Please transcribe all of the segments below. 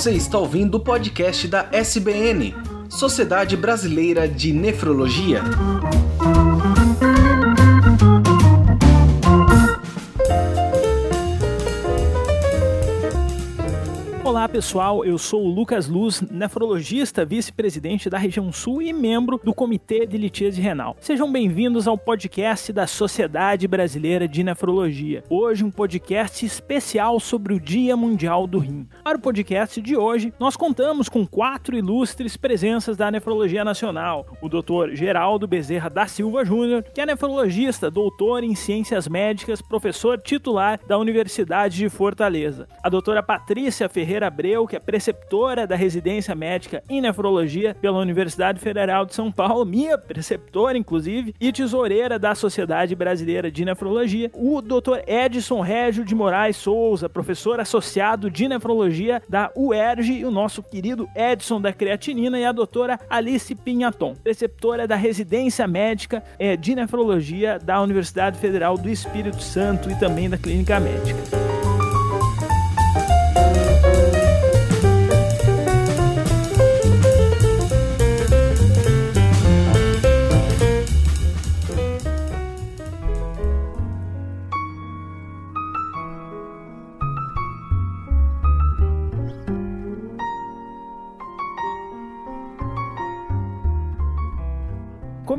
Você está ouvindo o podcast da SBN, Sociedade Brasileira de Nefrologia. Olá pessoal, eu sou o Lucas Luz, nefrologista, vice-presidente da região sul e membro do Comitê de Litíase Renal. Sejam bem-vindos ao podcast da Sociedade Brasileira de Nefrologia. Hoje um podcast especial sobre o Dia Mundial do Rim. Para o podcast de hoje, nós contamos com quatro ilustres presenças da nefrologia nacional. O Dr. Geraldo Bezerra da Silva Júnior, que é nefrologista, doutor em ciências médicas, professor titular da Universidade de Fortaleza. A doutora Patrícia Ferreira Abreu, que é preceptora da residência médica em nefrologia pela Universidade Federal de São Paulo, minha preceptora, inclusive, e tesoureira da Sociedade Brasileira de Nefrologia. O Dr. Edson Régio de Moraes Souza, professor associado de nefrologia da UERJ, e o nosso querido Edson da Creatinina, e a doutora Alice Pinhaton, preceptora da residência médica eh, de nefrologia da Universidade Federal do Espírito Santo e também da Clínica Médica.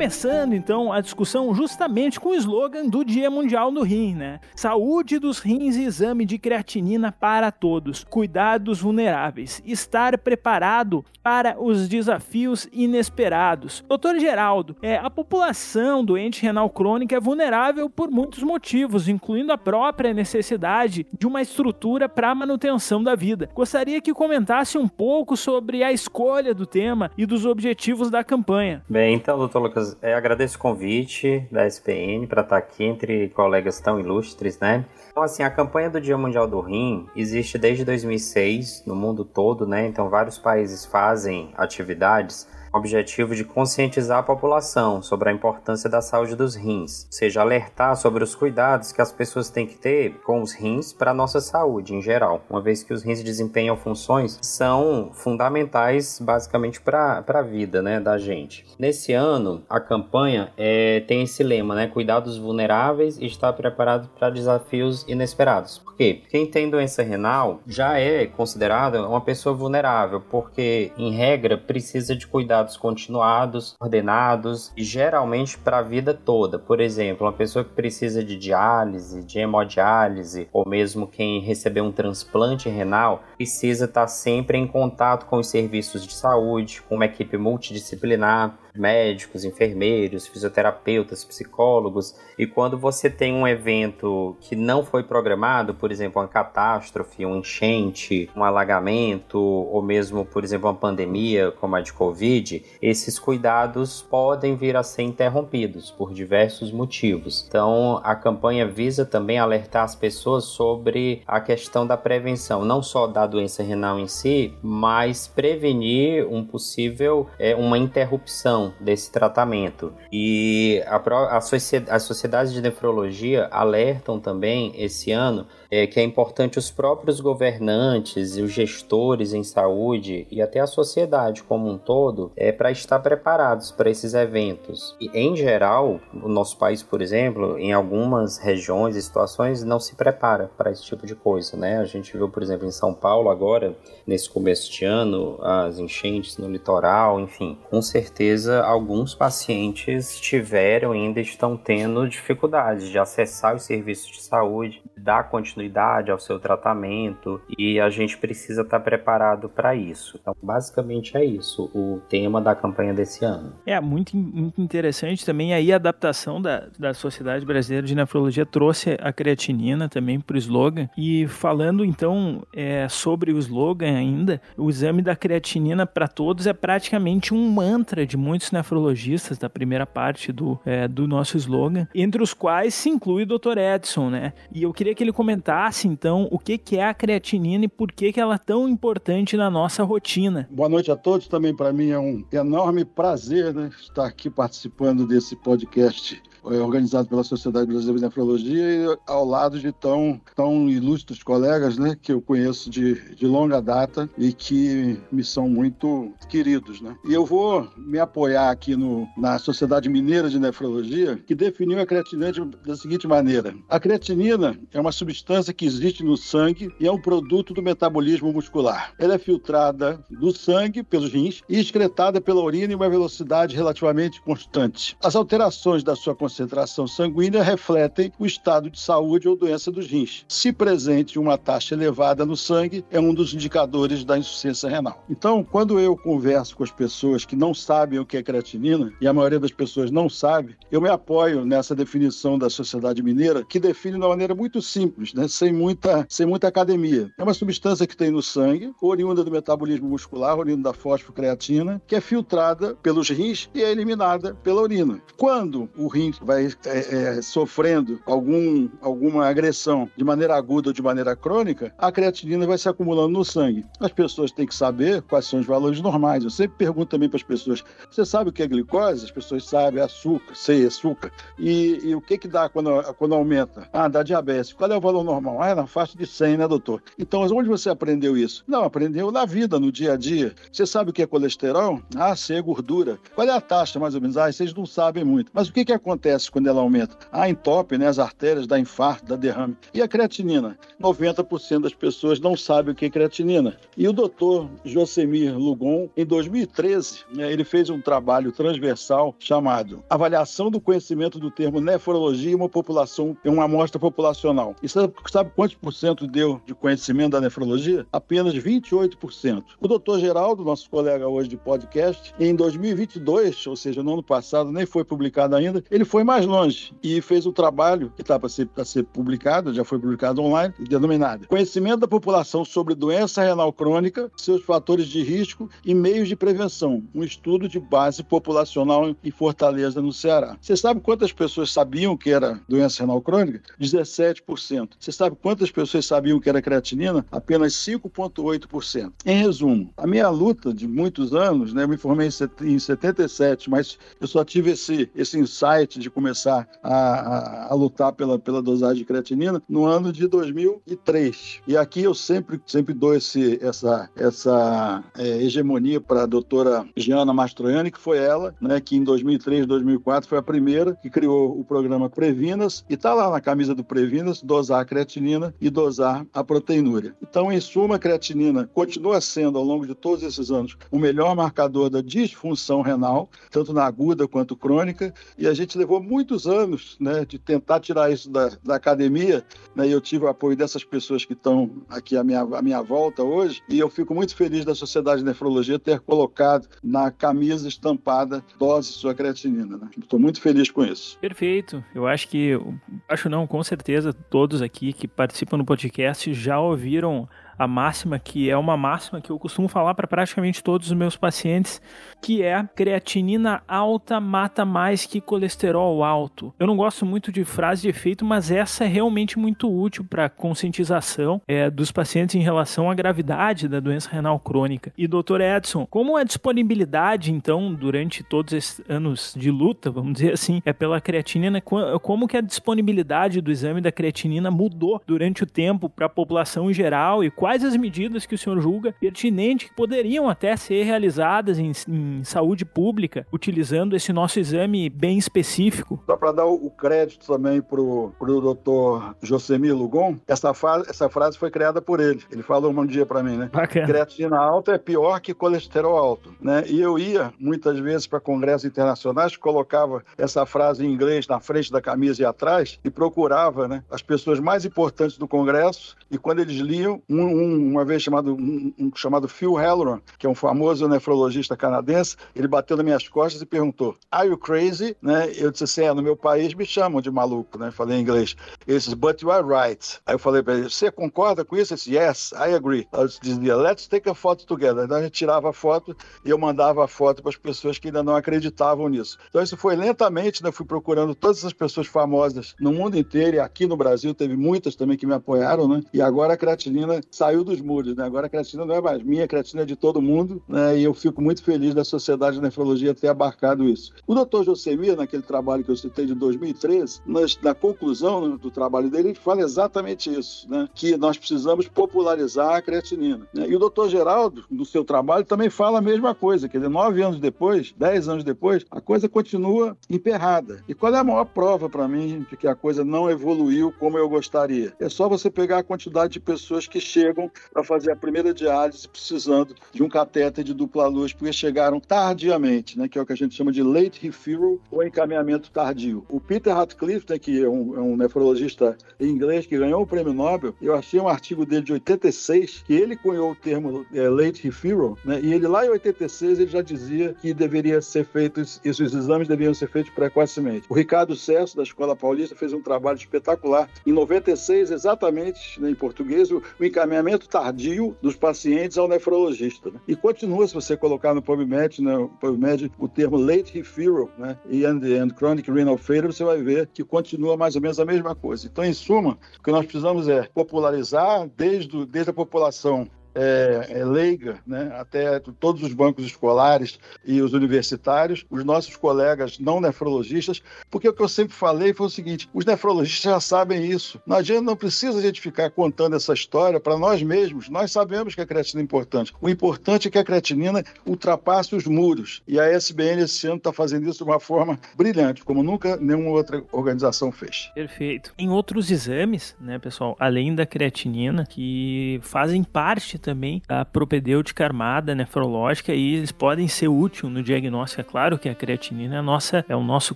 Começando então a discussão justamente com o slogan do Dia Mundial do Rim, né? Saúde dos rins e exame de creatinina para todos. Cuidados vulneráveis. Estar preparado para os desafios inesperados. Doutor Geraldo, é, a população doente renal crônica é vulnerável por muitos motivos, incluindo a própria necessidade de uma estrutura para a manutenção da vida. Gostaria que comentasse um pouco sobre a escolha do tema e dos objetivos da campanha. Bem, então, doutor Lucas, É, agradeço o convite da SPN para estar tá aqui entre colegas tão ilustres, né? Então, assim, a campanha do Dia Mundial do Rim existe desde 2006 no mundo todo, né? Então, vários países fazem atividades objetivo de conscientizar a população sobre a importância da saúde dos rins, ou seja, alertar sobre os cuidados que as pessoas têm que ter com os rins para a nossa saúde em geral, uma vez que os rins desempenham funções são fundamentais basicamente para a vida né, da gente. Nesse ano, a campanha é, tem esse lema, né, cuidados vulneráveis e estar preparado para desafios inesperados. Por quê? Quem tem doença renal já é considerado uma pessoa vulnerável, porque em regra precisa de cuidados cuidados continuados, ordenados e geralmente para a vida toda. Por exemplo, uma pessoa que precisa de diálise, de hemodiálise, ou mesmo quem recebeu um transplante renal, precisa estar sempre em contato com os serviços de saúde, com uma equipe multidisciplinar médicos, enfermeiros, fisioterapeutas, psicólogos. E quando você tem um evento que não foi programado, por exemplo, uma catástrofe, um enchente, um alagamento, ou mesmo, por exemplo, uma pandemia como a de Covid, esses cuidados podem vir a ser interrompidos por diversos motivos. Então, a campanha visa também alertar as pessoas sobre a questão da prevenção, não só da doença renal em si, mas prevenir um possível, é, uma interrupção desse tratamento. E a, a, as sociedades de nefrologia alertam também esse ano é, que é importante os próprios governantes e os gestores em saúde e até a sociedade como um todo é, para estar preparados para esses eventos. E, em geral, o nosso país, por exemplo, em algumas regiões e situações, não se prepara para esse tipo de coisa. Né? A gente viu, por exemplo, em São Paulo agora, nesse começo de ano, as enchentes no litoral, enfim. Com certeza, alguns pacientes tiveram e ainda estão tendo dificuldades de acessar os serviços de saúde, dar continuidade ao seu tratamento e a gente precisa estar preparado para isso. Então, basicamente é isso o tema da campanha desse ano. É muito, muito interessante também aí a adaptação da, da Sociedade Brasileira de Nefrologia trouxe a creatinina também para o slogan. E falando então é, sobre o slogan ainda, o exame da creatinina para todos é praticamente um mantra de muitos nefrologistas da primeira parte do, é, do nosso slogan, entre os quais se inclui o Dr. Edson, né? E eu queria que ele comentasse então o que, que é a creatinina e por que, que ela é tão importante na nossa rotina. Boa noite a todos. Também para mim é um enorme prazer né, estar aqui participando desse podcast organizado pela Sociedade Brasileira de Nefrologia e ao lado de tão, tão ilustres colegas, né, que eu conheço de, de longa data e que me são muito queridos, né. E eu vou me apoiar aqui no, na Sociedade Mineira de Nefrologia, que definiu a creatinina da seguinte maneira: a creatinina é uma substância que existe no sangue e é um produto do metabolismo muscular. Ela é filtrada do sangue pelos rins e excretada pela urina em uma velocidade relativamente constante. As alterações da sua concentração sanguínea refletem o estado de saúde ou doença dos rins. Se presente uma taxa elevada no sangue, é um dos indicadores da insuficiência renal. Então, quando eu converso com as pessoas que não sabem o que é creatinina, e a maioria das pessoas não sabe, eu me apoio nessa definição da Sociedade Mineira, que define de uma maneira muito simples, né? sem, muita, sem muita academia. É uma substância que tem no sangue, oriunda do metabolismo muscular, oriunda da fosfocreatina, que é filtrada pelos rins e é eliminada pela urina. Quando o rim vai é, é, sofrendo algum, alguma agressão de maneira aguda ou de maneira crônica, a creatinina vai se acumulando no sangue. As pessoas têm que saber quais são os valores normais. Eu sempre pergunto também para as pessoas: você sabe o que é glicose? As pessoas sabem, é açúcar, sei, açúcar. E, e o que que dá quando, quando aumenta? Ah, dá diabetes. Qual é o valor normal? Ah, é na faixa de 100, né, doutor? Então, onde você aprendeu isso? Não, aprendeu na vida, no dia a dia. Você sabe o que é colesterol? Ah, sei, é gordura. Qual é a taxa, mais ou menos? Ah, vocês não sabem muito. Mas o que que acontece quando ela aumenta? Ah, entope, né, as artérias, dá infarto, dá derrame. E a creatinina? 90% das pessoas não sabem o que é creatinina. E o doutor Josemir Lugon, em 2013, né, ele fez um trabalho transversal chamado Avaliação do Conhecimento do Termo Nefrologia em uma população, em uma amostra populacional. E sabe, sabe quantos por cento deu de conhecimento da nefrologia? Apenas 28%. O doutor Geraldo, nosso colega hoje de podcast, em 2022, ou seja, no ano passado, nem foi publicado ainda, ele foi mais longe e fez um trabalho que está para ser, ser publicado, já foi publicado online, denominado Conhecimento da população sobre doença renal crônica, seus fatores de risco e meios de prevenção, um estudo de base populacional em Fortaleza, no Ceará. Você sabe quantas pessoas sabiam que era doença renal crônica? 17%. Você sabe quantas pessoas sabiam que era creatinina? Apenas 5,8%. Em resumo, a minha luta de muitos anos, né, eu me formei em 77, mas eu só tive esse, esse insight de começar a, a, a lutar pela, pela dosagem de creatinina no ano de 2003. E aqui eu sempre, sempre dou esse, essa, essa é, hegemonia para a doutora Giana Mastroianni, que foi ela, né, que em 2003, 2004 foi a primeira que criou o programa Previnas e está lá na camisa do Previnas dosar a creatinina e dosar a proteinúria. Então, em suma, a creatinina continua sendo, ao longo de todos esses anos, o melhor marcador da disfunção renal, tanto na aguda quanto crônica, e a gente levou muitos anos né, de tentar tirar isso da, da academia, né, e eu tive o apoio dessas pessoas que estão aqui à minha, à minha volta hoje, e eu fico muito feliz da Sociedade de Nefrologia ter colocado na camisa estampada dose sua creatinina. Né? Estou muito feliz com isso. Perfeito. Eu acho que, acho não, com certeza todos aqui que participam do podcast já ouviram a máxima, que é uma máxima que eu costumo falar para praticamente todos os meus pacientes, que é creatinina alta mata mais que colesterol alto. Eu não gosto muito de frase de efeito, mas essa é realmente muito útil para conscientização é, dos pacientes em relação à gravidade da doença renal crônica. E doutor Edson, como a disponibilidade então durante todos esses anos de luta, vamos dizer assim, é pela creatinina, como que a disponibilidade do exame da creatinina mudou durante o tempo para a população em geral e quais quais as medidas que o senhor julga pertinentes que poderiam até ser realizadas em, em saúde pública, utilizando esse nosso exame bem específico? Só para dar o crédito também para o doutor Josemir Lugon, essa, essa frase foi criada por ele. Ele falou um dia para mim, né? Bacana. Creatina alta é pior que colesterol alto, né? E eu ia muitas vezes para congressos internacionais, colocava essa frase em inglês na frente da camisa e atrás e procurava, né, as pessoas mais importantes do congresso e quando eles liam, um, um, uma vez chamado, um, um, chamado Phil Halloran, que é um famoso nefrologista canadense, ele bateu nas minhas costas e perguntou: Are you crazy? Né? Eu disse assim: é, no meu país me chamam de maluco, né? Falei em inglês. Ele disse: But you are right. Aí eu falei para ele: Você concorda com isso? Ele disse: Yes, I agree. Eu dizia: Let's take a photo together. Então a gente tirava a foto e eu mandava a foto para as pessoas que ainda não acreditavam nisso. Então isso foi lentamente, né? Fui procurando todas essas pessoas famosas no mundo inteiro e aqui no Brasil teve muitas também que me apoiaram, né? E agora a creatinina saiu dos muros, né? Agora a creatina não é mais minha, a creatina é de todo mundo, né? E eu fico muito feliz da Sociedade de Nefrologia ter abarcado isso. O doutor Josemir, naquele trabalho que eu citei de 2013, nas, na conclusão do trabalho dele, ele fala exatamente isso, né? Que nós precisamos popularizar a creatinina. Né? E o doutor Geraldo, no seu trabalho, também fala a mesma coisa. Quer dizer, nove anos depois, dez anos depois, a coisa continua emperrada. E qual é a maior prova para mim de que a coisa não evoluiu como eu gostaria? É só você pegar a quantidade de pessoas que chegam para fazer a primeira diálise precisando de um catéter de dupla luz, porque chegaram tardiamente, né? Que é o que a gente chama de late referral ou encaminhamento tardio. O Peter Ratcliffe, né, que é um, é um nefrologista inglês que ganhou o prêmio Nobel, eu achei um artigo dele de 86 que ele cunhou o termo é, late referral, né? E ele lá em 86 ele já dizia que deveria ser feitos esses exames deveriam ser feitos precocemente. O Ricardo Cesso da Escola Paulista fez um trabalho espetacular em 96 exatamente né, em português o, o, encaminhamento tardio dos pacientes ao nefrologista. Né? E continua se você colocar no PubMed, né, PubMed o termo late referral, né? E and, and chronic renal failure, você vai ver que continua mais ou menos a mesma coisa. Então, em suma, o que nós precisamos é popularizar desde, desde a população é, é, leiga, né, até todos os bancos escolares e os universitários, os nossos colegas não nefrologistas, porque o que eu sempre falei foi o seguinte: os nefrologistas já sabem isso. Não adianta, não precisa a gente ficar contando essa história para nós mesmos. Nós sabemos que a creatina é importante. O importante é que a creatinina ultrapasse os muros. E a SBN esse ano está fazendo isso de uma forma brilhante, como nunca nenhuma outra organização fez. Perfeito. Em outros exames, né, pessoal, além da creatinina, que fazem parte também a propedêutica armada nefrológica e eles podem ser úteis no diagnóstico. É claro que a creatinina é, nossa, é o nosso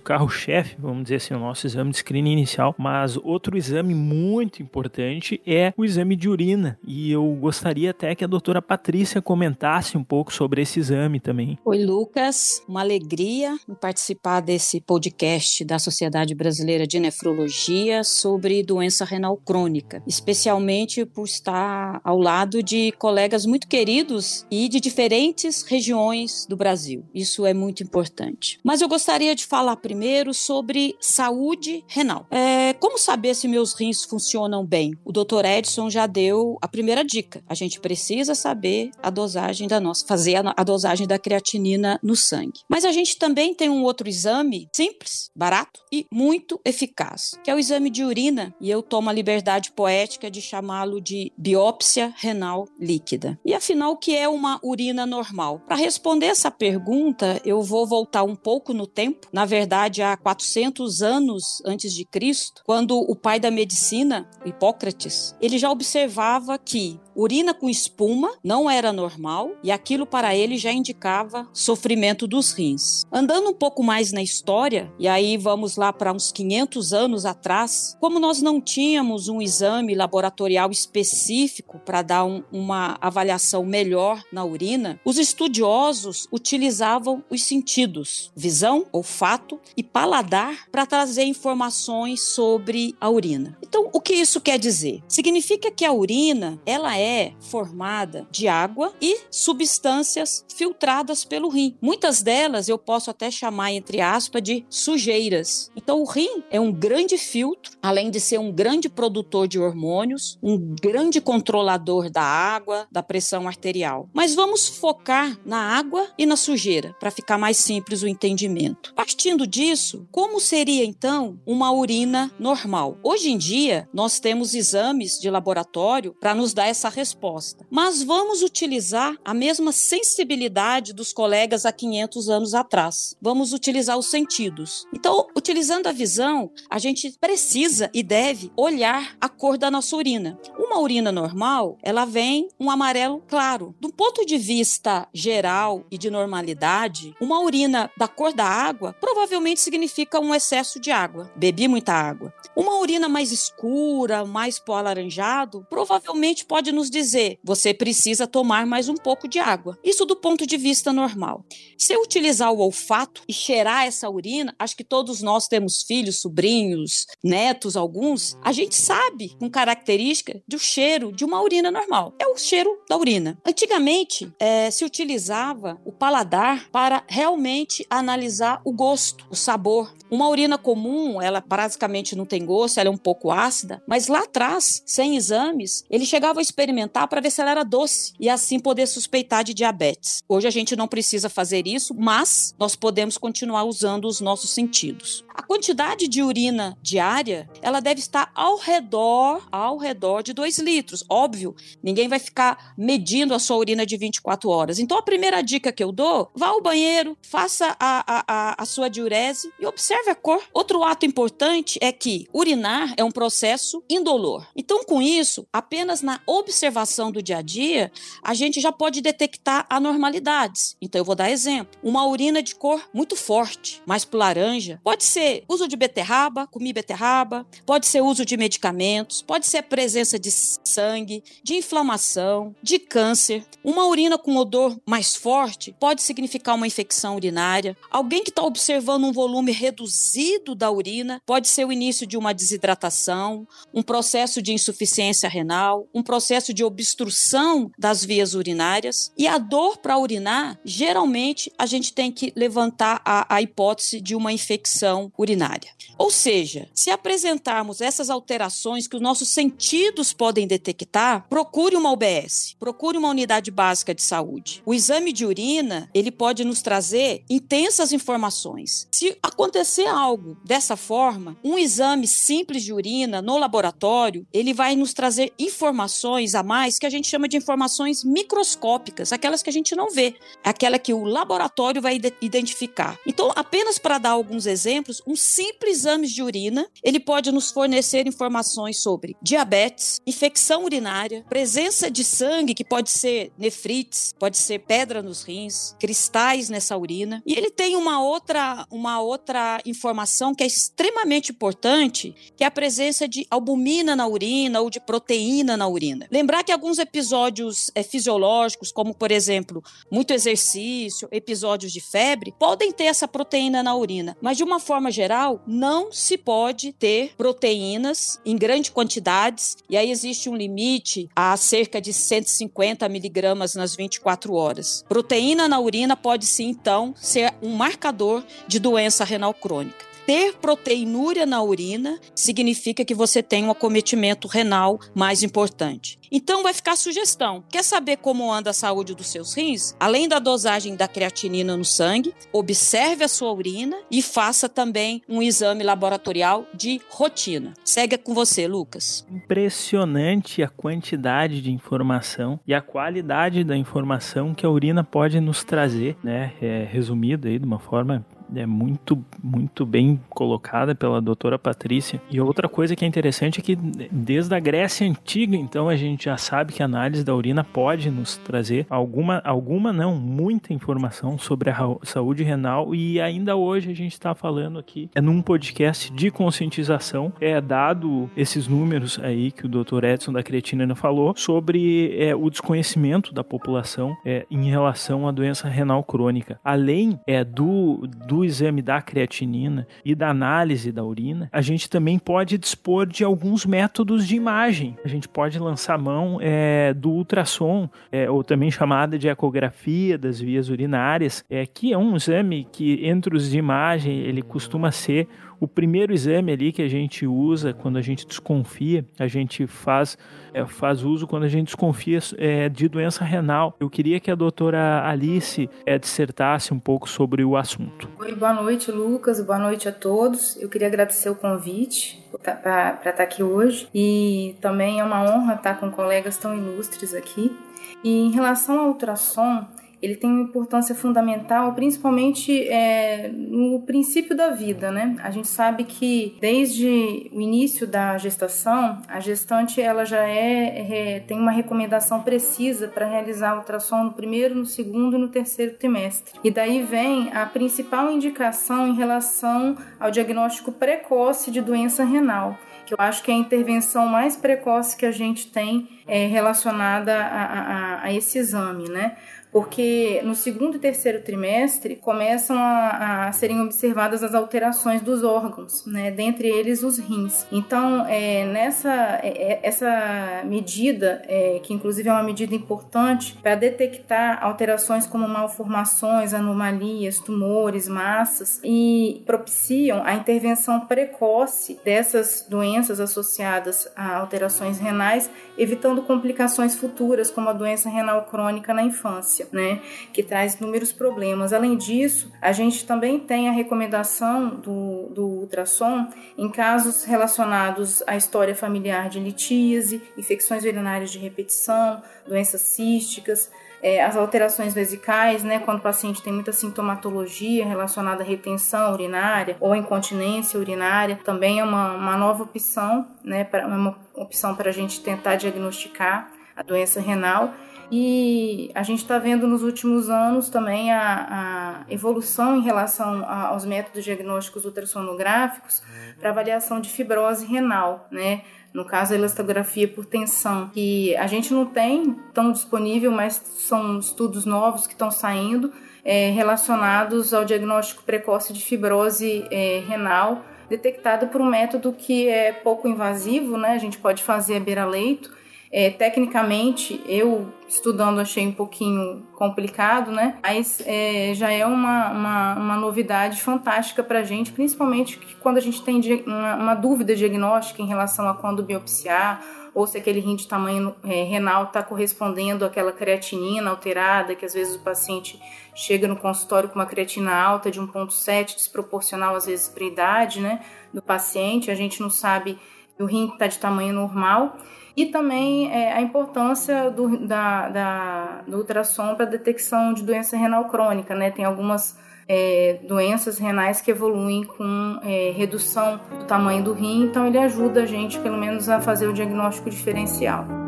carro-chefe, vamos dizer assim, o nosso exame de screening inicial, mas outro exame muito importante é o exame de urina. E eu gostaria até que a doutora Patrícia comentasse um pouco sobre esse exame também. Oi, Lucas. Uma alegria em participar desse podcast da Sociedade Brasileira de Nefrologia sobre doença renal crônica, especialmente por estar ao lado de colegas muito queridos e de diferentes regiões do Brasil. Isso é muito importante. Mas eu gostaria de falar primeiro sobre saúde renal. É, como saber se meus rins funcionam bem? O Dr. Edson já deu a primeira dica. A gente precisa saber a dosagem da nossa, fazer a, dosagem da creatinina no sangue. Mas a gente também tem um outro exame simples, barato e muito eficaz, que é o exame de urina, e eu tomo a liberdade poética de chamá-lo de biópsia renal líquida. E afinal, o que é uma urina normal? Para responder essa pergunta, eu vou voltar um pouco no tempo, na verdade, há 400 anos antes de Cristo, quando o pai da medicina, Hipócrates, ele já observava que urina com espuma não era normal e aquilo para ele já indicava sofrimento dos rins. Andando um pouco mais na história, e aí vamos lá para uns 500 anos atrás, como nós não tínhamos um exame laboratorial específico para dar um, uma avaliação melhor na urina, os estudiosos utilizavam os sentidos, visão, olfato e paladar para trazer informações sobre a urina. Então, o que isso quer dizer? Significa que a urina, ela é formada de água e substâncias filtradas pelo rim. Muitas delas eu posso até chamar entre aspas de sujeiras. Então, o rim é um grande filtro, além de ser um grande produtor de hormônios, um grande controlador da água, da pressão arterial. Mas vamos focar na água e na sujeira, para ficar mais simples o entendimento. Partindo disso, como seria então uma urina normal? Hoje em dia, nós temos exames de laboratório para nos dar essa resposta. Mas vamos utilizar a mesma sensibilidade dos colegas há 500 anos atrás. Vamos utilizar os sentidos. Então, utilizando a visão, a gente precisa e deve olhar a cor da nossa urina. Uma urina normal, ela vem um amarelo claro. Do ponto de vista geral e de normalidade, uma urina da cor da água provavelmente significa um excesso de água. Bebi muita água. Uma urina mais escura, mais pó alaranjado, provavelmente pode nos dizer: você precisa tomar mais um pouco de água. Isso do ponto de vista normal. Se eu utilizar o olfato e cheirar essa urina, acho que todos nós temos filhos, sobrinhos, netos, alguns, a gente sabe com característica do cheiro de uma urina normal. É o cheiro da urina. Antigamente, é, se utilizava o paladar para realmente analisar o gosto, o sabor. Uma urina comum, ela basicamente não tem gosto, ela é um pouco ácida, mas lá atrás, sem exames, ele chegava a experimentar para ver se ela era doce e assim poder suspeitar de diabetes. Hoje a gente não precisa fazer isso, mas nós podemos continuar usando os nossos sentidos. A quantidade de urina diária, ela deve estar ao redor, ao redor de 2 litros. Óbvio, ninguém vai ficar medindo a sua urina de 24 horas. Então a primeira dica que eu dou, vá ao banheiro, faça a, a, a, sua diurese e observe a cor. Outro ato importante é que urinar é um processo indolor. Então, com isso, apenas na observação do dia a dia, a gente já pode detectar anormalidades. Então, eu vou dar exemplo. Uma urina de cor muito forte, mais pro laranja, pode ser uso de beterraba, comi beterraba, pode ser uso de medicamentos, pode ser presença de sangue, de inflamação, de câncer. Uma urina com odor mais forte pode significar uma infecção urinária. Alguém que está observando um volume reduzido da urina pode ser o início de uma desidratação, um processo de insuficiência renal, um processo de obstrução das vias urinárias. E a dor para urinar, geralmente a gente tem que levantar a, a hipótese de uma infecção urinária. Ou seja, se apresentarmos essas alterações que os nossos sentidos podem detectar, procure uma UBS, procure uma unidade básica de saúde. O exame de urina, ele pode nos trazer intensas informações. Se acontecer algo dessa forma, um exame simples de urina no laboratório, ele vai nos trazer informações a mais que a gente chama de informações microscópicas, aquelas que a gente não vê, aquela que o laboratório vai identificar. Então, apenas para dar alguns exemplos, um simples exame de urina, ele pode nos fornecer informações sobre diabetes, infecção urinária, presença de sangue, que pode ser nefrites, pode ser pedra nos rins, cristais nessa urina. E ele tem uma outra, uma outra informação que é extremamente importante, que é a presença de albumina na urina ou de proteína na urina. Lembrar que alguns episódios é, fisiológicos, como por exemplo, muito exercício, episódios de febre, podem ter essa proteína na urina, mas de uma forma geral, não se pode ter proteínas em grandes quantidades, e aí existe um limite a cerca de 150 miligramas nas 24 horas. Proteína na urina pode sim, então, ser um marcador de doença renal crônica ter proteinúria na urina significa que você tem um acometimento renal mais importante. Então vai ficar a sugestão. Quer saber como anda a saúde dos seus rins? Além da dosagem da creatinina no sangue, observe a sua urina e faça também um exame laboratorial de rotina. Segue com você, Lucas. Impressionante a quantidade de informação e a qualidade da informação que a urina pode nos trazer, né? É, resumido aí de uma forma é muito, muito bem colocada pela doutora Patrícia. E outra coisa que é interessante é que desde a Grécia Antiga, então, a gente já sabe que a análise da urina pode nos trazer alguma, alguma não, muita informação sobre a saúde renal e ainda hoje a gente está falando aqui é num podcast de conscientização, é dado esses números aí que o Dr. Edson da Creatina falou sobre é, o desconhecimento da população é, em relação à doença renal crônica. Além é, do, do do exame da creatinina e da análise da urina, a gente também pode dispor de alguns métodos de imagem. A gente pode lançar mão é, do ultrassom, é, ou também chamada de ecografia das vias urinárias, é, que é um exame que, entre os de imagem, ele costuma ser o primeiro exame ali que a gente usa quando a gente desconfia, a gente faz, é, faz uso quando a gente desconfia é, de doença renal. Eu queria que a doutora Alice é, dissertasse um pouco sobre o assunto. Oi, boa noite, Lucas, boa noite a todos. Eu queria agradecer o convite para estar aqui hoje e também é uma honra estar com colegas tão ilustres aqui. E em relação ao ultrassom, ele tem uma importância fundamental, principalmente é, no princípio da vida, né? A gente sabe que desde o início da gestação, a gestante ela já é, é tem uma recomendação precisa para realizar ultrassom no primeiro, no segundo e no terceiro trimestre. E daí vem a principal indicação em relação ao diagnóstico precoce de doença renal que eu acho que é a intervenção mais precoce que a gente tem é, relacionada a, a, a esse exame, né? Porque no segundo e terceiro trimestre começam a, a serem observadas as alterações dos órgãos, né, dentre eles os rins. Então, é, nessa é, é, essa medida, é, que inclusive é uma medida importante para detectar alterações como malformações, anomalias, tumores, massas e propiciam a intervenção precoce dessas doenças associadas a alterações renais, evitando evitando complicações futuras, como a doença renal crônica na infância, né, que traz inúmeros problemas. Além disso, a gente também tem a recomendação do, do ultrassom em casos relacionados à história familiar de litíase, infecções urinárias de repetição, doenças císticas, é, as alterações vesicais, né, quando o paciente tem muita sintomatologia relacionada à retenção urinária ou incontinência urinária, também é uma, uma nova opção, né, pra, uma opção para a gente tentar diagnosticar a doença renal. E a gente está vendo nos últimos anos também a, a evolução em relação a, aos métodos diagnósticos ultrassonográficos para avaliação de fibrose renal, né? no caso a elastografia por tensão, que a gente não tem tão disponível, mas são estudos novos que estão saindo é, relacionados ao diagnóstico precoce de fibrose é, renal, detectada por um método que é pouco invasivo, né? A gente pode fazer a beira-leito é, tecnicamente, eu estudando achei um pouquinho complicado, né? Mas é, já é uma, uma, uma novidade fantástica para a gente, principalmente quando a gente tem uma, uma, dúvida diagnóstica em relação a quando biopsiar ou se aquele rim de tamanho é, renal está correspondendo àquela creatinina alterada, que às vezes o paciente chega no consultório com uma creatina alta de 1,7, desproporcional às vezes para a idade né, do paciente, a gente não sabe o rim está de tamanho normal e também é, a importância do, da, da, do ultrassom para detecção de doença renal crônica, né? Tem algumas é, doenças renais que evoluem com é, redução do tamanho do rim, então ele ajuda a gente, pelo menos, a fazer o diagnóstico diferencial.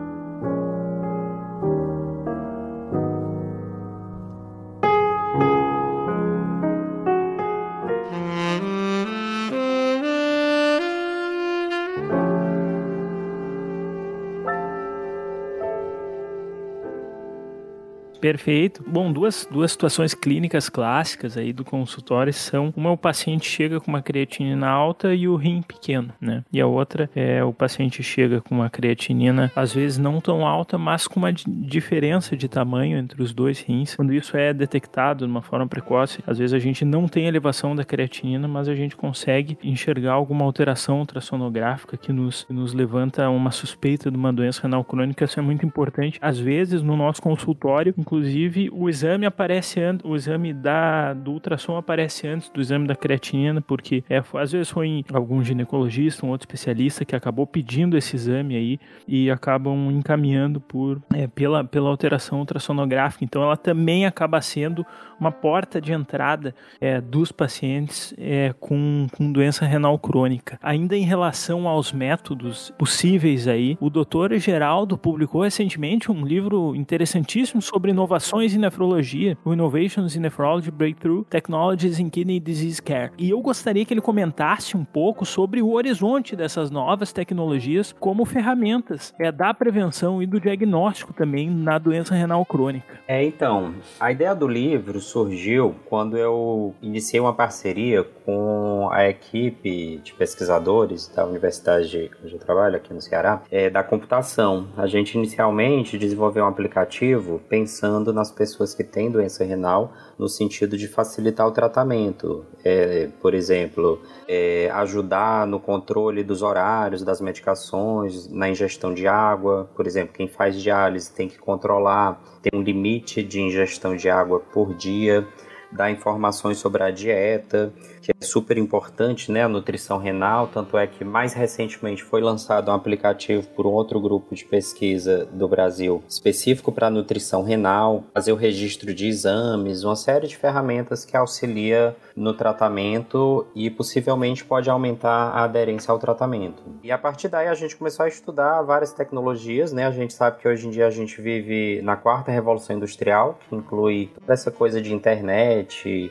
Perfeito. Bom, duas, duas situações clínicas clássicas aí do consultório são uma o paciente chega com uma creatinina alta e o rim pequeno, né? E a outra é o paciente chega com uma creatinina às vezes não tão alta, mas com uma diferença de tamanho entre os dois rins. Quando isso é detectado de uma forma precoce, às vezes a gente não tem elevação da creatinina, mas a gente consegue enxergar alguma alteração ultrassonográfica que nos, que nos levanta uma suspeita de uma doença renal crônica. Isso é muito importante. Às vezes no nosso consultório, Inclusive, o exame aparece antes, o exame da, do ultrassom aparece antes do exame da creatinina, porque é, às vezes foi algum ginecologista, um outro especialista que acabou pedindo esse exame aí e acabam encaminhando por, é, pela, pela alteração ultrassonográfica. Então, ela também acaba sendo uma porta de entrada é, dos pacientes é, com, com doença renal crônica. Ainda em relação aos métodos possíveis aí, o doutor Geraldo publicou recentemente um livro interessantíssimo sobre inovações em nefrologia, o Innovations in Nephrology Breakthrough Technologies in Kidney Disease Care. E eu gostaria que ele comentasse um pouco sobre o horizonte dessas novas tecnologias como ferramentas é, da prevenção e do diagnóstico também na doença renal crônica. É, então, a ideia do livro surgiu quando eu iniciei uma parceria com a equipe de pesquisadores da universidade onde eu trabalho, aqui no Ceará, é, da computação. A gente inicialmente desenvolveu um aplicativo pensando pensando nas pessoas que têm doença renal no sentido de facilitar o tratamento. É, por exemplo, é, ajudar no controle dos horários das medicações, na ingestão de água. Por exemplo, quem faz diálise tem que controlar, tem um limite de ingestão de água por dia dar informações sobre a dieta, que é super importante, né, a nutrição renal, tanto é que mais recentemente foi lançado um aplicativo por um outro grupo de pesquisa do Brasil específico para nutrição renal, fazer o registro de exames, uma série de ferramentas que auxilia no tratamento e possivelmente pode aumentar a aderência ao tratamento. E a partir daí a gente começou a estudar várias tecnologias, né? A gente sabe que hoje em dia a gente vive na quarta revolução industrial, que inclui toda essa coisa de internet,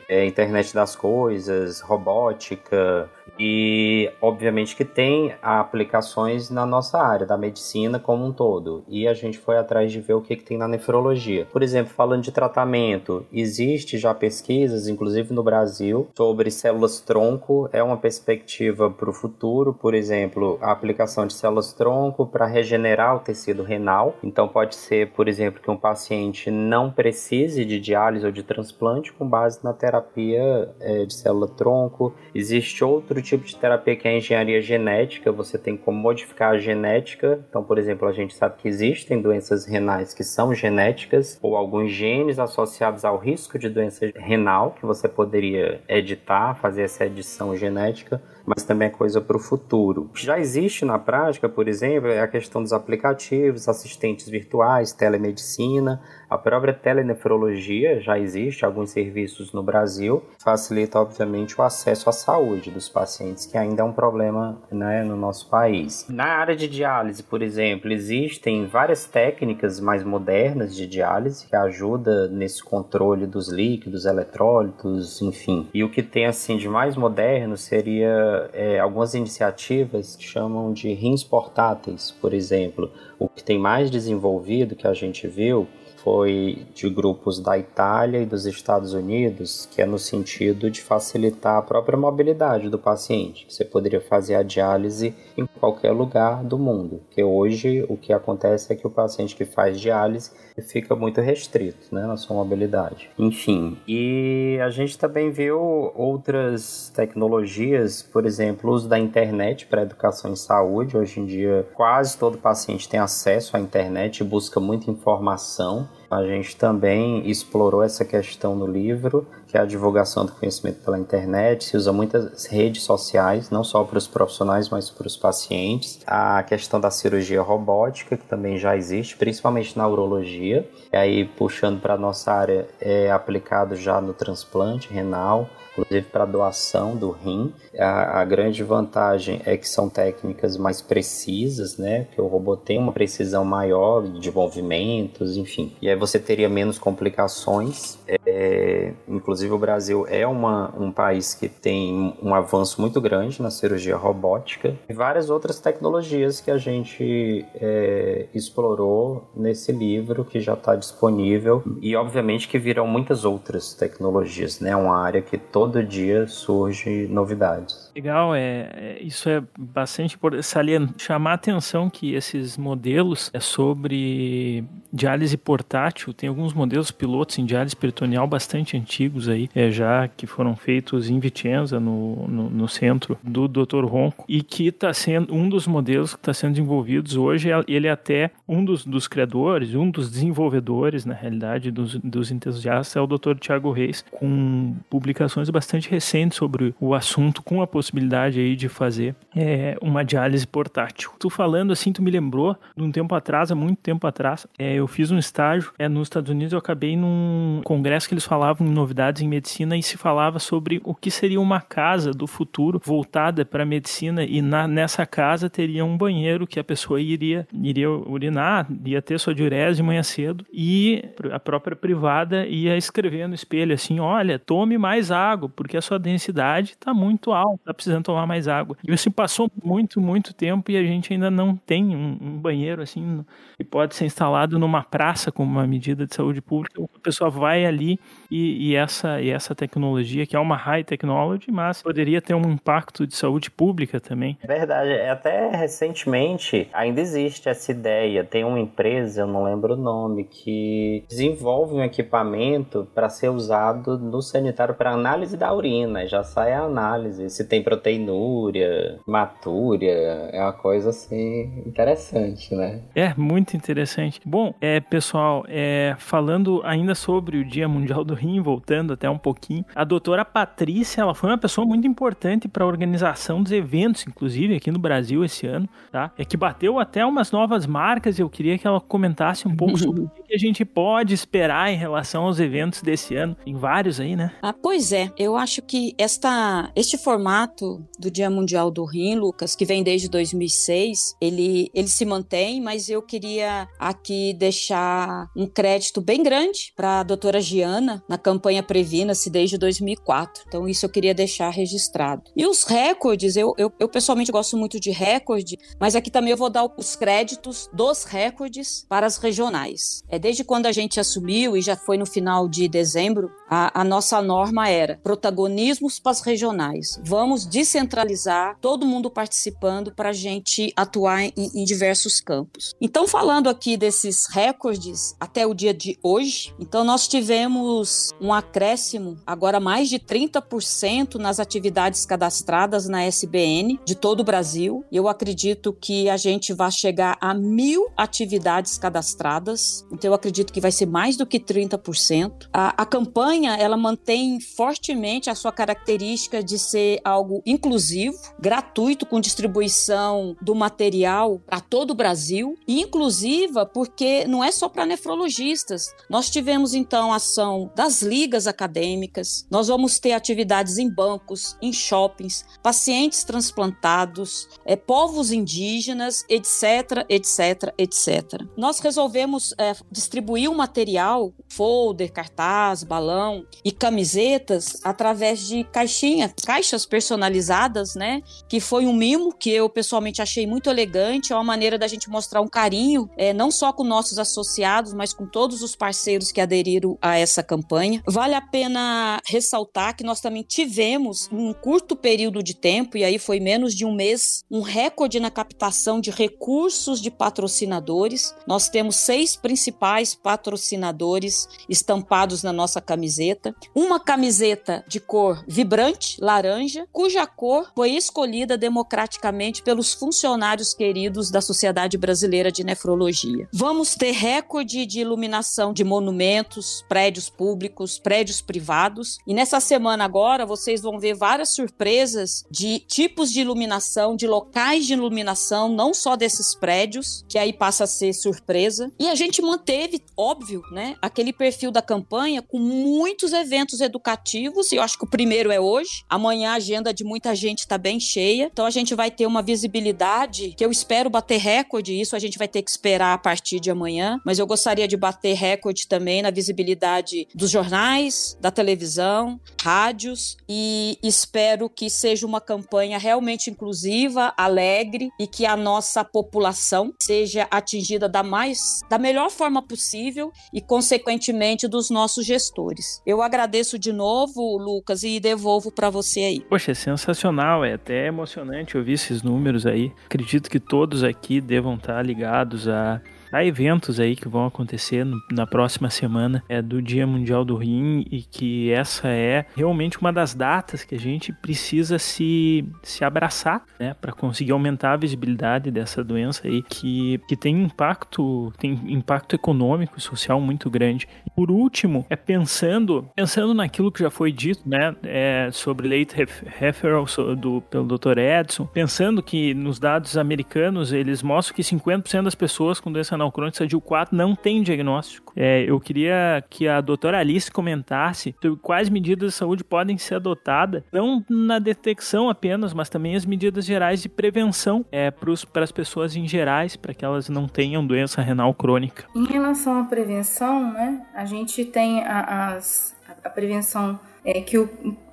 é, internet das coisas, robótica, e obviamente que tem aplicações na nossa área da medicina como um todo. E a gente foi atrás de ver o que, que tem na nefrologia. Por exemplo, falando de tratamento, existe já pesquisas, inclusive no Brasil, sobre células tronco. É uma perspectiva para o futuro, por exemplo, a aplicação de células tronco para regenerar o tecido renal. Então pode ser, por exemplo, que um paciente não precise de diálise ou de transplante com base na terapia é, de célula tronco. Existe outro tipo de terapia que é a engenharia genética, você tem como modificar a genética. Então, por exemplo, a gente sabe que existem doenças renais que são genéticas, ou alguns genes associados ao risco de doença renal, que você poderia editar, fazer essa edição genética mas também é coisa para o futuro. Já existe na prática, por exemplo, a questão dos aplicativos, assistentes virtuais, telemedicina, a própria telenefrologia já existe, alguns serviços no Brasil, facilita obviamente o acesso à saúde dos pacientes, que ainda é um problema né, no nosso país. Na área de diálise, por exemplo, existem várias técnicas mais modernas de diálise que ajudam nesse controle dos líquidos, eletrólitos, enfim. E o que tem assim de mais moderno seria é, algumas iniciativas que chamam de rins portáteis, por exemplo. O que tem mais desenvolvido que a gente viu foi de grupos da Itália e dos Estados Unidos, que é no sentido de facilitar a própria mobilidade do paciente. Você poderia fazer a diálise em qualquer lugar do mundo, que hoje o que acontece é que o paciente que faz diálise fica muito restrito né, na sua mobilidade. Enfim, e a gente também viu outras tecnologias, por exemplo, o uso da internet para educação em saúde. Hoje em dia, quase todo paciente tem acesso à internet e busca muita informação. A gente também explorou essa questão no livro, que é a divulgação do conhecimento pela internet. Se usa muitas redes sociais, não só para os profissionais, mas para os pacientes. A questão da cirurgia robótica, que também já existe, principalmente na urologia. E aí, puxando para a nossa área, é aplicado já no transplante renal inclusive para doação do rim. A, a, grande vantagem é que são técnicas mais precisas, né? Que o robô tem uma precisão maior de movimentos, enfim. E aí você teria menos complicações. É, inclusive o Brasil é uma, um país que tem um avanço muito grande na cirurgia robótica e várias outras tecnologias que a gente é, explorou nesse livro que já está disponível e obviamente que virão muitas outras tecnologias, né? Uma área que todo todo dia surge novidades. Legal, é, é isso é bastante importante chamar a atenção que esses modelos é sobre diálise portátil, tem alguns modelos pilotos em diálise peritoneal bastante antigos aí, é, já que foram feitos em Vicenza, no, no, no centro do Dr. Ronco, e que está sendo um dos modelos que está sendo desenvolvidos hoje, é, ele é até um dos, dos criadores, um dos desenvolvedores, na realidade, dos, dos entusiastas, é o Dr. Tiago Reis, com publicações bastante recente sobre o assunto, com a possibilidade aí de fazer é, uma diálise portátil. Tu falando assim, tu me lembrou de um tempo atrás, há muito tempo atrás, é, eu fiz um estágio é, nos Estados Unidos, eu acabei num congresso que eles falavam em novidades em medicina e se falava sobre o que seria uma casa do futuro voltada para a medicina e na, nessa casa teria um banheiro que a pessoa iria, iria urinar, ia ter sua diurese de manhã cedo e a própria privada ia escrever no espelho assim, olha, tome mais água, porque a sua densidade está muito alta, precisando tomar mais água. E isso passou muito, muito tempo e a gente ainda não tem um, um banheiro assim que pode ser instalado numa praça como uma medida de saúde pública. A pessoa vai ali e, e essa, e essa tecnologia, que é uma high technology, mas poderia ter um impacto de saúde pública também. É verdade, até recentemente ainda existe essa ideia. Tem uma empresa, eu não lembro o nome, que desenvolve um equipamento para ser usado no sanitário para análise da urina, já sai a análise. Se tem proteinúria, matúria, é uma coisa assim interessante, né? É, muito interessante. Bom, é, pessoal, é, falando ainda sobre o Dia Mundial do Rim, voltando até um pouquinho, a doutora Patrícia, ela foi uma pessoa muito importante para a organização dos eventos, inclusive aqui no Brasil esse ano, tá? É que bateu até umas novas marcas e eu queria que ela comentasse um pouco sobre o que a gente pode esperar em relação aos eventos desse ano. Tem vários aí, né? Ah, pois é. Eu acho que esta, este formato do Dia Mundial do Rim, Lucas, que vem desde 2006, ele, ele se mantém, mas eu queria aqui deixar um crédito bem grande para a doutora Giana na campanha Previna-se desde 2004. Então, isso eu queria deixar registrado. E os recordes, eu, eu, eu pessoalmente gosto muito de recorde, mas aqui também eu vou dar os créditos dos recordes para as regionais. É é desde quando a gente assumiu e já foi no final de dezembro, a, a nossa norma era protagonismos para as regionais. Vamos descentralizar, todo mundo participando para a gente atuar em, em diversos campos. Então, falando aqui desses recordes até o dia de hoje, então nós tivemos um acréscimo, agora mais de 30% nas atividades cadastradas na SBN de todo o Brasil. Eu acredito que a gente vai chegar a mil atividades cadastradas, então eu acredito que vai ser mais do que 30%. A, a campanha, ela mantém fortemente a sua característica de ser algo inclusivo, gratuito, com distribuição do material para todo o Brasil, inclusiva porque não é só para nefrologistas. Nós tivemos então ação das ligas acadêmicas, nós vamos ter atividades em bancos, em shoppings, pacientes transplantados, é, povos indígenas, etc, etc, etc. Nós resolvemos é, distribuir o material, folder, cartaz, balão e camisetas através de caixinha, caixas personalizadas, né? Que foi um mimo que eu pessoalmente achei muito elegante, é uma maneira da gente mostrar um carinho, é, não só com nossos associados, mas com todos os parceiros que aderiram a essa campanha. Vale a pena ressaltar que nós também tivemos, em um curto período de tempo, e aí foi menos de um mês, um recorde na captação de recursos de patrocinadores. Nós temos seis principais patrocinadores estampados na nossa camiseta. Uma camiseta de cor vibrante, laranja, cuja cor foi escolhida democraticamente pelos funcionários queridos da Sociedade Brasileira de Nefrologia. Vamos ter recorde de iluminação de monumentos, prédios públicos, prédios privados. E nessa semana agora vocês vão ver várias surpresas de tipos de iluminação, de locais de iluminação, não só desses prédios, que aí passa a ser surpresa. E a gente manteve, óbvio, né, aquele perfil da campanha com muitos eventos educativos, e eu acho que o primeiro é hoje. Amanhã a agenda de muita gente está bem cheia, então a gente vai ter uma visibilidade que eu espero bater recorde, isso a gente vai ter que esperar a partir de amanhã, mas eu gostaria de bater recorde também na visibilidade dos jornais, da televisão, rádios, e espero que seja uma campanha realmente inclusiva, alegre e que a nossa população seja atingida da mais da melhor forma possível e consequentemente dos nossos gestores. Eu agradeço de novo, Lucas, e devolvo para você aí. Poxa, é sensacional, é até emocionante ouvir esses números aí. Acredito que todos aqui devam estar ligados a Há eventos aí que vão acontecer no, na próxima semana é do Dia Mundial do Rim e que essa é realmente uma das datas que a gente precisa se, se abraçar, né, para conseguir aumentar a visibilidade dessa doença aí que, que tem impacto, tem impacto econômico e social muito grande. Por último, é pensando, pensando naquilo que já foi dito, né, é, sobre late referral do pelo Dr. Edson, pensando que nos dados americanos eles mostram que 50% das pessoas com doença renal crônica estádio 4 não tem diagnóstico. É, eu queria que a doutora Alice comentasse quais medidas de saúde podem ser adotadas, não na detecção apenas, mas também as medidas gerais de prevenção é, para as pessoas em gerais, para que elas não tenham doença renal crônica. Em relação à prevenção, né, a gente tem a, as, a prevenção é, que o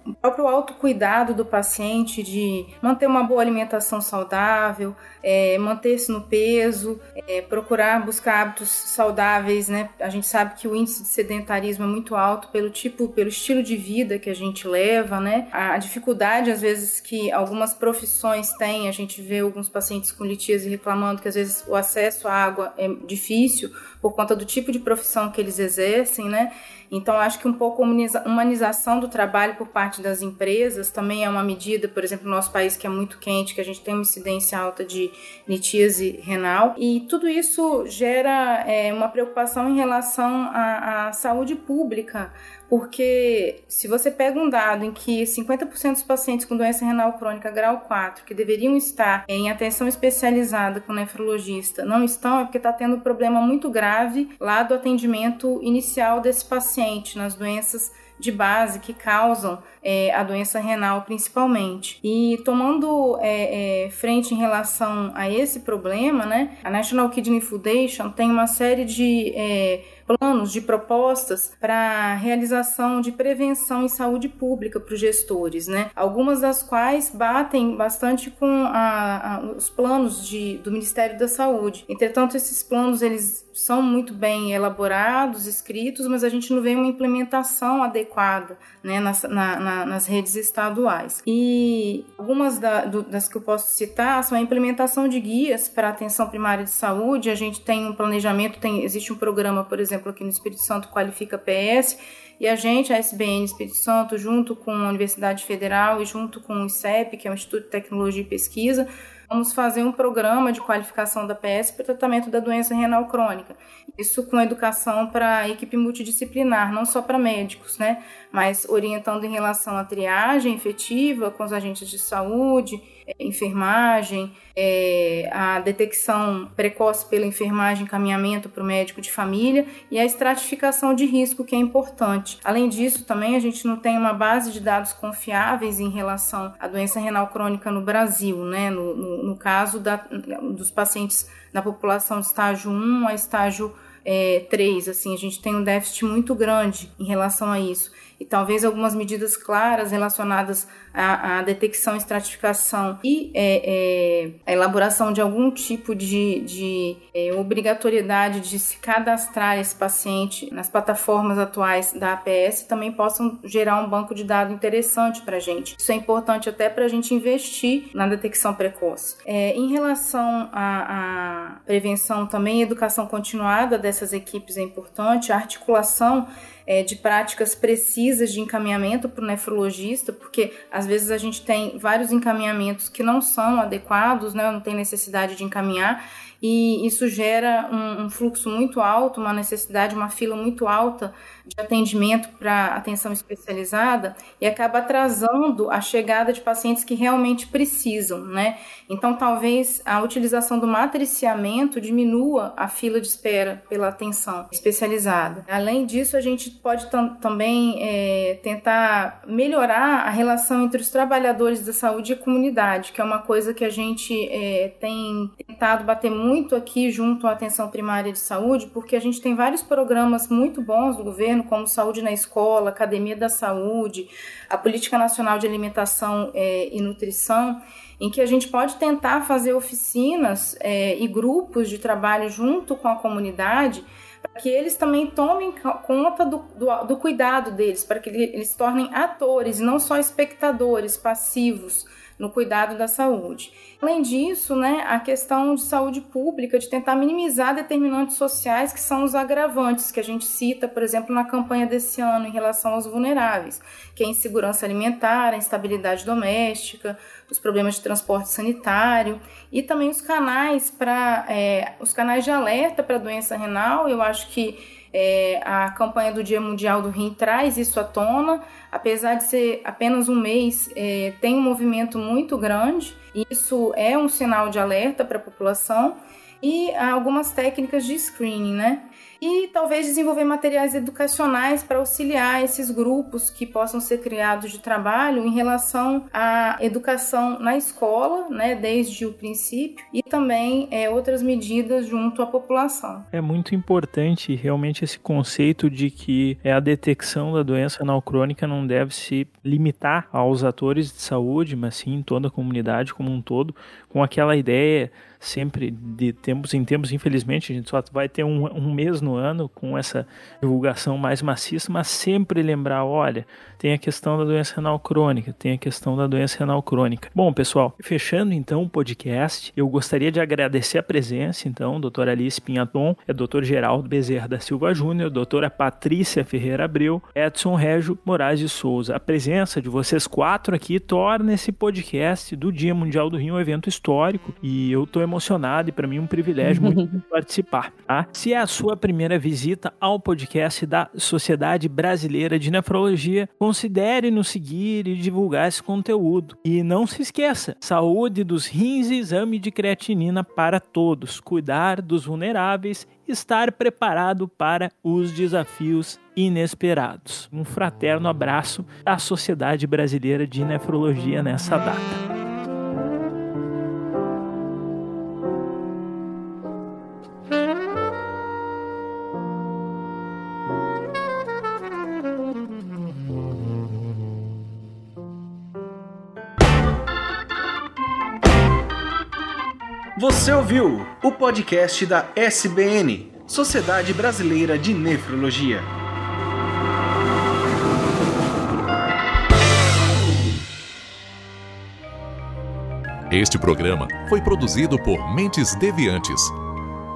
o próprio autocuidado do paciente de manter uma boa alimentação saudável, é, manter-se no peso, é, procurar buscar hábitos saudáveis, né? A gente sabe que o índice de sedentarismo é muito alto pelo tipo, pelo estilo de vida que a gente leva, né? A dificuldade, às vezes, que algumas profissões têm, a gente vê alguns pacientes com litíase reclamando que às vezes o acesso à água é difícil por conta do tipo de profissão que eles exercem, né? Então, acho que um pouco humanização do trabalho por parte das empresas também é uma medida, por exemplo, no nosso país que é muito quente, que a gente tem uma incidência alta de litíase renal, e tudo isso gera é, uma preocupação em relação à, à saúde pública porque se você pega um dado em que 50% dos pacientes com doença renal crônica grau 4, que deveriam estar em atenção especializada com nefrologista, não estão, é porque está tendo um problema muito grave lá do atendimento inicial desse paciente nas doenças de base que causam é, a doença renal principalmente. E tomando é, é, frente em relação a esse problema, né, a National Kidney Foundation tem uma série de é, planos de propostas para realização de prevenção em saúde pública para os gestores, né? Algumas das quais batem bastante com a, a, os planos de, do Ministério da Saúde. Entretanto, esses planos eles são muito bem elaborados, escritos, mas a gente não vê uma implementação adequada né, nas, na, na, nas redes estaduais. E algumas da, do, das que eu posso citar são a implementação de guias para atenção primária de saúde. A gente tem um planejamento, tem, existe um programa, por exemplo, aqui no Espírito Santo, Qualifica PS, e a gente, a SBN Espírito Santo, junto com a Universidade Federal e junto com o ICEP, que é o Instituto de Tecnologia e Pesquisa, Vamos fazer um programa de qualificação da PS para o tratamento da doença renal crônica. Isso com educação para equipe multidisciplinar, não só para médicos, né? Mas orientando em relação à triagem efetiva com os agentes de saúde, enfermagem, é, a detecção precoce pela enfermagem, encaminhamento para o médico de família e a estratificação de risco, que é importante. Além disso, também a gente não tem uma base de dados confiáveis em relação à doença renal crônica no Brasil, né? No, no, no caso da, dos pacientes na população de estágio 1 a estágio é, 3, assim, a gente tem um déficit muito grande em relação a isso e talvez algumas medidas claras relacionadas à, à detecção, estratificação e é, é, a elaboração de algum tipo de, de é, obrigatoriedade de se cadastrar esse paciente nas plataformas atuais da APS também possam gerar um banco de dados interessante para a gente. Isso é importante até para a gente investir na detecção precoce. É, em relação à, prevenção também, educação continuada dessas equipes é importante, a articulação é, de práticas precisas de encaminhamento para o nefrologista, porque às vezes a gente tem vários encaminhamentos que não são adequados, né, não tem necessidade de encaminhar, e isso gera um, um fluxo muito alto, uma necessidade, uma fila muito alta de atendimento para atenção especializada e acaba atrasando a chegada de pacientes que realmente precisam, né? Então, talvez a utilização do matriciamento diminua a fila de espera pela atenção especializada. Além disso, a gente pode também é, tentar melhorar a relação entre os trabalhadores da saúde e a comunidade, que é uma coisa que a gente é, tem tentado bater muito aqui junto à atenção primária de saúde, porque a gente tem vários programas muito bons do governo como Saúde na Escola, Academia da Saúde, a Política Nacional de Alimentação é, e Nutrição, em que a gente pode tentar fazer oficinas é, e grupos de trabalho junto com a comunidade para que eles também tomem conta do, do, do cuidado deles, para que eles se tornem atores não só espectadores passivos no cuidado da saúde. Além disso, né, a questão de saúde pública, de tentar minimizar determinantes sociais que são os agravantes que a gente cita, por exemplo, na campanha desse ano em relação aos vulneráveis, que é a insegurança alimentar, a instabilidade doméstica, os problemas de transporte sanitário e também os canais para é, os canais de alerta para doença renal. Eu acho que é, a campanha do Dia Mundial do Rim traz isso à tona, apesar de ser apenas um mês, é, tem um movimento muito grande. Isso é um sinal de alerta para a população e algumas técnicas de screening, né? e talvez desenvolver materiais educacionais para auxiliar esses grupos que possam ser criados de trabalho em relação à educação na escola, né, desde o princípio, e também é, outras medidas junto à população. É muito importante realmente esse conceito de que é a detecção da doença renal crônica não deve se limitar aos atores de saúde, mas sim toda a comunidade como um todo, com aquela ideia sempre de tempos em tempos, infelizmente, a gente só vai ter um, um mês no ano com essa divulgação mais maciça, mas sempre lembrar, olha, tem a questão da doença renal crônica, tem a questão da doença renal crônica. Bom, pessoal, fechando então o podcast, eu gostaria de agradecer a presença, então, doutora Alice Pinhaton, é doutor Geraldo Bezerra da Silva Júnior, doutora Patrícia Ferreira Abreu, Edson Régio Moraes de Souza. A presença de vocês quatro aqui torna esse podcast do Dia Mundial do Rio um evento histórico e eu estou emocionado e para mim é um privilégio muito participar. Tá? Se é a sua primeira visita ao podcast da Sociedade Brasileira de Nefrologia, considere nos seguir e divulgar esse conteúdo. E não se esqueça: saúde dos rins e exame de creatinina para todos, cuidar dos vulneráveis, estar preparado para os desafios inesperados. Um fraterno abraço da Sociedade Brasileira de Nefrologia nessa data. Você ouviu o podcast da SBN, Sociedade Brasileira de Nefrologia. Este programa foi produzido por Mentes Deviantes.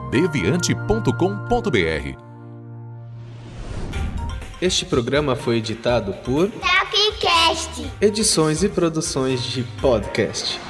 deviante.com.br. Este programa foi editado por Tapcast. Edições e Produções de Podcast.